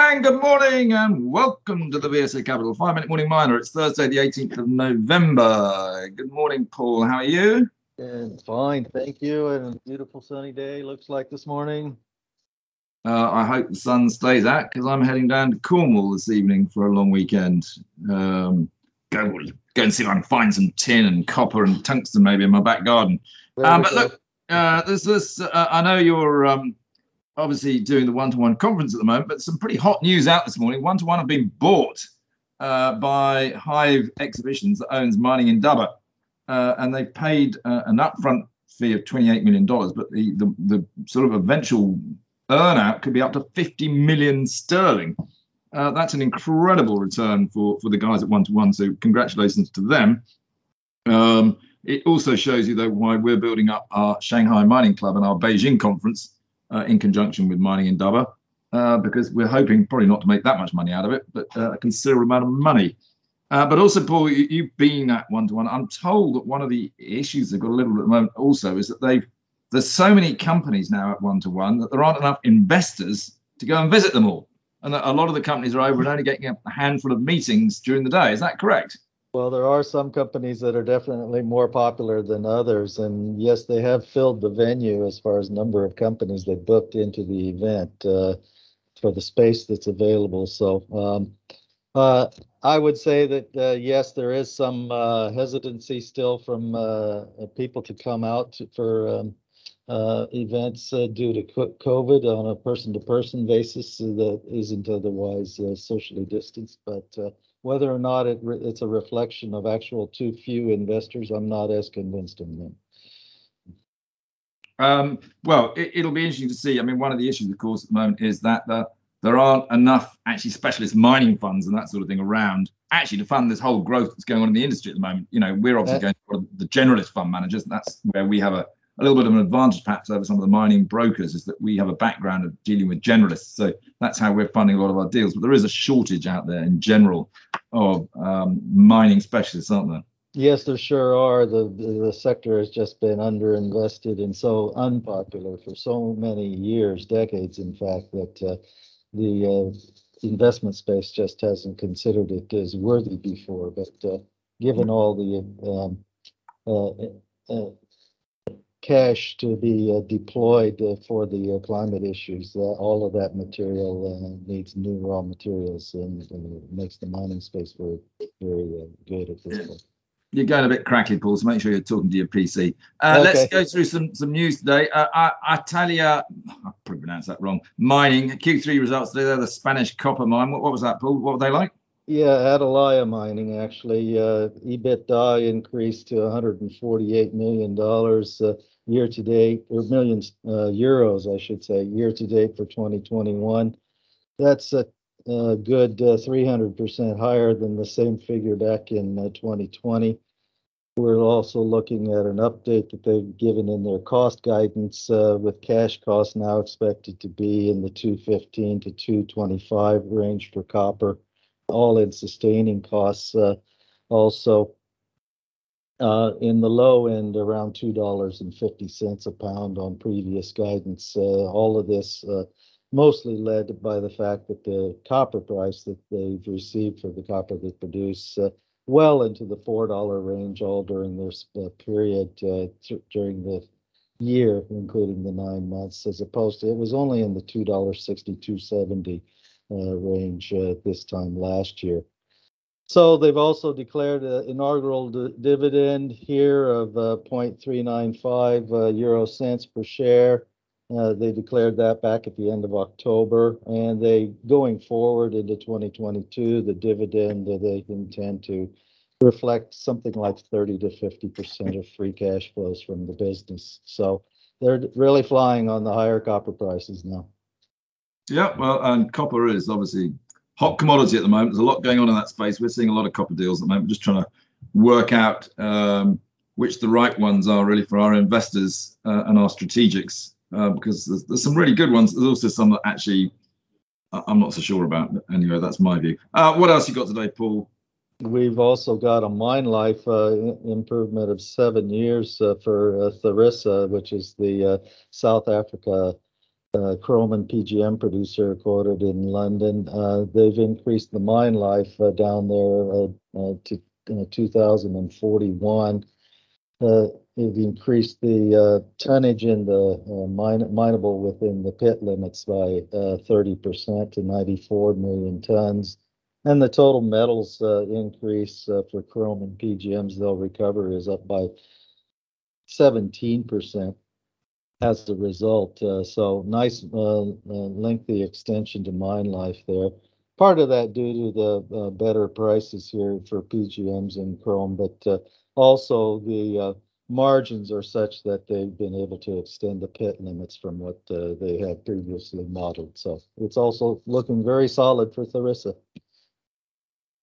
And good morning and welcome to the VSA Capital 5 Minute Morning Miner. It's Thursday, the 18th of November. Good morning, Paul. How are you? And fine, thank you. And a beautiful sunny day looks like this morning. Uh, I hope the sun stays out because I'm heading down to Cornwall this evening for a long weekend. Um, go, go and see if I can find some tin and copper and tungsten maybe in my back garden. Um, but look, uh, there's this. Uh, I know you're um, obviously doing the one-to-one conference at the moment, but some pretty hot news out this morning. One-to-one have been bought uh, by Hyve Exhibitions that owns Mining Indaba, uh, and they've paid uh, an upfront fee of 28 million dollars, but the, the the sort of eventual earnout could be up to 50 million sterling. Uh, that's an incredible return for for the guys at one-to-one. So congratulations to them. Um, it also shows you though why we're building up our Shanghai Mining Club and our Beijing conference uh, in conjunction with Mining Indaba, uh, because we're hoping probably not to make that much money out of it, but uh, a considerable amount of money. Uh, but also, Paul, you, have been at one to one. I'm told that one of the issues they've got a little bit at the moment also is that they've there's so many companies now at one to one that there aren't enough investors to go and visit them all, and a lot of the companies are over and only getting a handful of meetings during the day. Is that correct? Well, there are some companies that are definitely more popular than others, and yes, they have filled the venue as far as number of companies they booked into the event uh, for the space that's available. So um, uh, I would say that uh, yes, there is some uh, hesitancy still from uh, people to come out to, for um, uh, events due to COVID on a person-to-person basis that isn't otherwise socially distanced, but whether or not it re- it's a reflection of actual too few investors, I'm not as convinced of them. Um, well, it, will be interesting to see. I mean, one of the issues, of course, at the moment is that the, there aren't enough actually specialist mining funds and that sort of thing around actually to fund this whole growth that's going on in the industry at the moment. You know, we're obviously going for the generalist fund managers. And that's where we have a a little bit of an advantage perhaps over some of the mining brokers is that we have a background of dealing with generalists. So that's how we're funding a lot of our deals. But there is a shortage out there in general of um, mining specialists, aren't there? Yes, there sure are. The, the, the sector has just been underinvested and so unpopular for so many years, decades, in fact, that uh, the uh, investment space just hasn't considered it as worthy before. But uh, given all the um, uh, uh, cash to be uh, deployed uh, for the uh, climate issues. Uh, all of that material uh, needs new raw materials and, and makes the mining space very, very uh, good at this point. You're going a bit crackly, Paul, so make sure you're talking to your PC. Okay. Let's go through some, some news today. Italia, I probably pronounced that wrong, mining, Q3 results today. They're the Spanish copper mine. What, what was that, Paul? What were they like? Yeah, Atalaya Mining actually. Uh, EBITDA increased to 148 million dollars uh, year to date, or millions uh, euros, I should say, year to date for 2021. That's a, good 300% uh, higher than the same figure back in 2020. Uh, We're also looking at an update that they've given in their cost guidance, with cash costs now expected to be in the 215 to 225 range for copper all-in sustaining costs uh, also uh, in the low end around $2.50 a pound on previous guidance. Uh, all of this mostly led by the fact that the copper price that they've received for the copper they produce well into the $4 range all during this period during the year, including the nine months, as opposed to it was only in the $2.60, 270 uh, range uh, this time last year. So they've also declared an inaugural dividend here of uh, 0.395 uh, euro cents per share. Uh, they declared that back at the end of October, and they going forward into 2022, the dividend that they intend to reflect something like 30 to 50 percent of free cash flows from the business. So they're really flying on the higher copper prices now. Yeah, well, and copper is obviously hot commodity at the moment. There's a lot going on in that space. We're seeing a lot of copper deals at the moment. Just trying to work out um, which the right ones are really for our investors uh, and our strategics, uh, because there's, there's, some really good ones. There's also some that actually I'm not so sure about. But anyway, that's my view. Uh, what else you got today, Paul? We've also got a mine life uh, improvement of seven years uh, for uh, Tharisa, which is the South Africa uh, chrome and PGM producer quoted in London. Uh, they've increased the mine life uh, down there uh, uh, to 2041. they've increased the tonnage in the mine, mineable within the pit limits by 30% to 94 million tons. And the total metals increase for chrome and PGMs they'll recover is up by 17% as a result. Uh, so nice uh, uh, lengthy extension to mine life there. Part of that due to the uh, better prices here for PGMs and chrome, but uh, also the margins are such that they've been able to extend the pit limits from what they had previously modeled. So it's also looking very solid for Tharisa.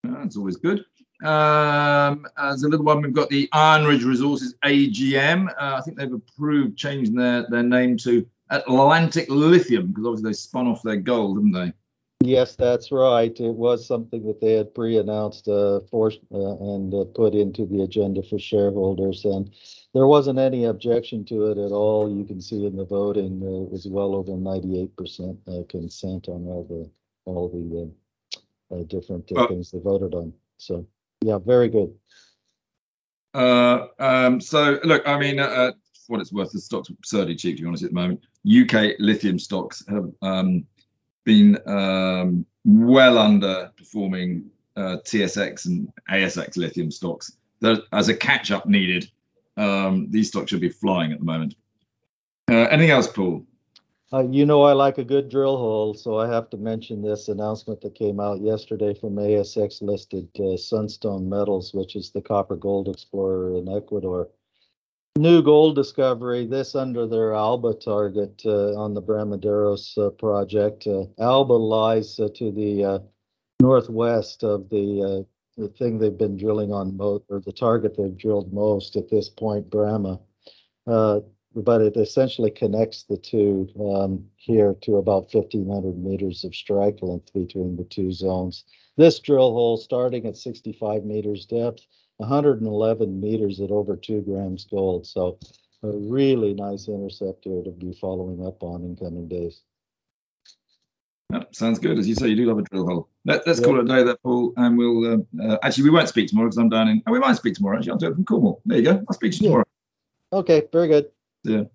That's always good. Um, as a little one, we've got the Iron Ridge Resources AGM. Uh, I think they've approved changing their, their name to Atlantic Lithium because obviously they spun off their gold, haven't they? Yes, that's right. It was something that they had pre-announced uh, for, uh, and uh, put into the agenda for shareholders, and there wasn't any objection to it at all. You can see in the voting, uh, it was well over 98% uh, consent on all the all the uh, different things they voted on. So yeah, very good. Uh, um, so look, I mean, uh, uh, what it's worth, the stock's absurdly cheap to be honest at the moment. UK lithium stocks have um, been um, well underperforming uh, TSX and ASX lithium stocks. There, as a catch-up needed, um, these stocks should be flying at the moment. Uh, anything else, Paul? Uh, you know I like a good drill hole, so I have to mention this announcement that came out yesterday from ASX listed uh, Sunstone Metals, which is the copper gold explorer in Ecuador. New gold discovery, this under their Alba target uh, on the Bramaderos uh, project. Uh, Alba lies uh, to the northwest of the the thing they've been drilling on, most, or the target they've drilled most at this point, Brama. Uh, but it essentially connects the two um, here to about 1500 meters of strike length between the two zones. This drill hole starting at 65 meters depth, 111 meters at over two grams gold. So a really nice intercept here to be following up on in coming days. Yep, sounds good. As you say, you do love a drill hole. Let, us yep. call it a day there, Paul, and we'll uh, uh, actually we won't speak tomorrow because I'm down in. Oh, we might speak tomorrow. Actually, I'll do it from Cornwall. There you go. I'll speak to you yeah. tomorrow. Okay, very good. Yeah.